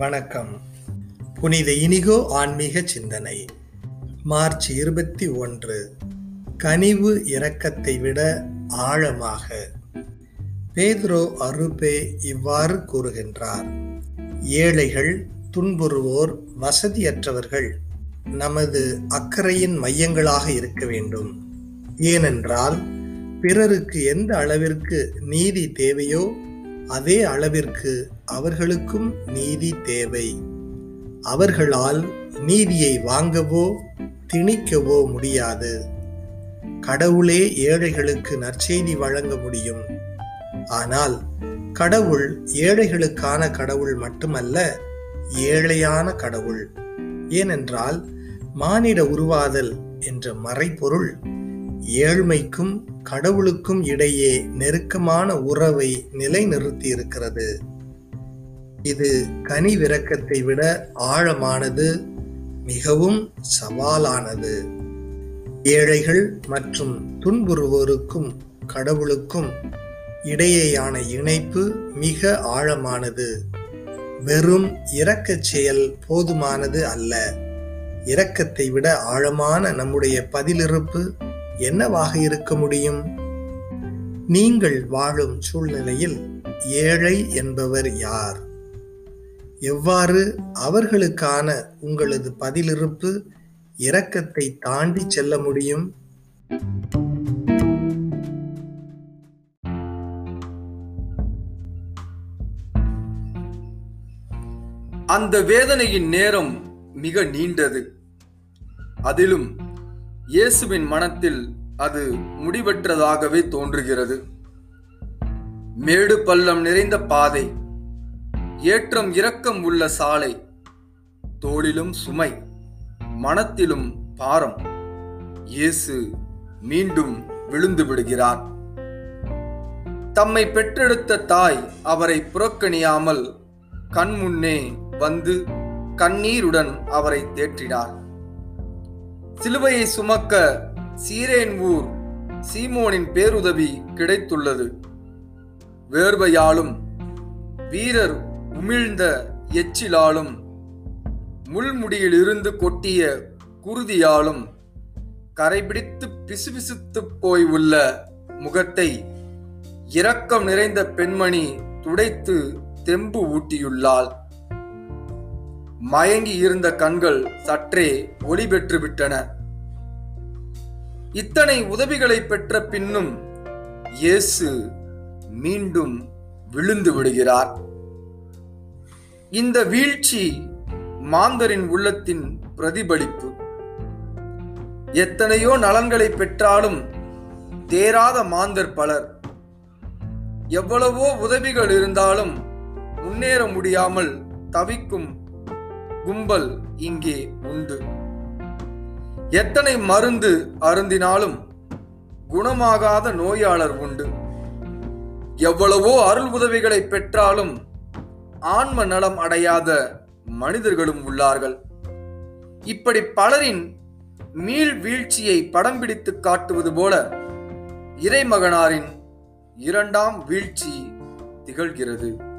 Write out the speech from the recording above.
வணக்கம். புனித இனிகோ ஆன்மீக சிந்தனை. மார்ச் இருபத்தி ஒன்று. கனிவு இரக்கத்தை விட ஆழமாக. பேதுரோ அருபே இவ்வாறு கூறுகின்றார். ஏழைகள் துன்புறுவோர் வசதியற்றவர்கள் நமது அக்கறையின் மையங்களாக இருக்க வேண்டும். ஏனென்றால் பிறருக்கு எந்த அளவிற்கு நீதி தேவையோ அதே அளவிற்கு அவர்களுக்கும் நீதி தேவை. அவர்களால் நீதியை வாங்கவோ திணிக்கவோ முடியாது. கடவுளே ஏழைகளுக்கு நற்செய்தி வழங்க முடியும். ஆனால் கடவுள் ஏழைகளுக்கான கடவுள் மட்டுமல்ல ஏழையான கடவுள். ஏனென்றால் மானிட உருவாதல் என்ற மறைபொருள் ஏழ்மைக்கும் கடவுளுக்கும் இடையே நெருக்கமான உறவை நிலைநிறுத்தி இருக்கிறது இது கனிவிரக்கத்தை விட ஆழமானது மிகவும் சவாலானது. ஏழைகள் மற்றும் துன்புறுவோருக்கும் கடவுளுக்கும் இடையேயான இணைப்பு மிக ஆழமானது. வெறும் இரக்கச் செயல் போதுமானது அல்ல. இரக்கத்தை விட ஆழமான நம்முடைய பதிலிருப்பு என்னவாக இருக்க முடியும்? நீங்கள் வாழும் சூழ்நிலையில் ஏழை என்பவர் யார்? எவ்வாறு அவர்களுக்கான உங்களது பதிலிருப்பு இரக்கத்தை தாண்டி செல்ல முடியும்? அந்த வேதனையின் நேரம் மிக நீண்டது. அதிலும் இயேசுவின் மனத்தில் அது முடிவற்றதாகவே தோன்றுகிறது. மேடு பள்ளம் நிறைந்த பாதை. ஏற்றம் இரக்கம் உள்ள சாலை. தோளிலும் சுமை மனத்திலும் பாரம். இயேசு மீண்டும் விழுந்து விடுகிறார். தம்மை பெற்றெடுத்த தாய் அவரை புறக்கணியாமல் கண் முன்னே வந்து கண்ணீருடன் அவரை தேற்றினார் சிலுவையை சுமக்க சீரேன் ஊர் சீமோனின் பேருதவி கிடைத்துள்ளது. வேர்வையாலும் வீரர் உமிழ்ந்த எச்சிலாலும் முள்முடியிலிருந்து கொட்டிய குருதியாலும் கரைபிடித்து பிசுபிசுத்து போய் உள்ள முகத்தை இரக்கம் நிறைந்த பெண்மணி துடைத்து தெம்பு ஊட்டியுள்ளாள். மயங்கி இருந்த கண்கள் சற்றே ஒளி பெற்றுவிட்டன இத்தனை உதவிகளை பெற்ற பின்னும் இயேசு மீண்டும் விழுந்து விடுகிறார். இந்த வீழ்ச்சி மாந்தரின் உள்ளத்தின் பிரதிபலிப்பு. எத்தனையோ நலன்களை பெற்றாலும் தேராத மாந்தர் பலர். எவ்வளவோ உதவிகள் இருந்தாலும் முன்னேற முடியாமல் தவிக்கும் கும்பல் இங்கே உண்டு. எத்தனை மருந்து அருந்தினாலும் குணமாகாத நோயாளர் உண்டு. எவ்வளவோ அருள் உதவிகளை பெற்றாலும் ஆன்ம நலம் அடையாத மனிதர்களும் உள்ளார்கள். இப்படி பலரின் மீள் வீழ்ச்சியை படம் பிடித்து காட்டுவது போல இறைமகனாரின் இரண்டாம் வீழ்ச்சி திகழ்கிறது.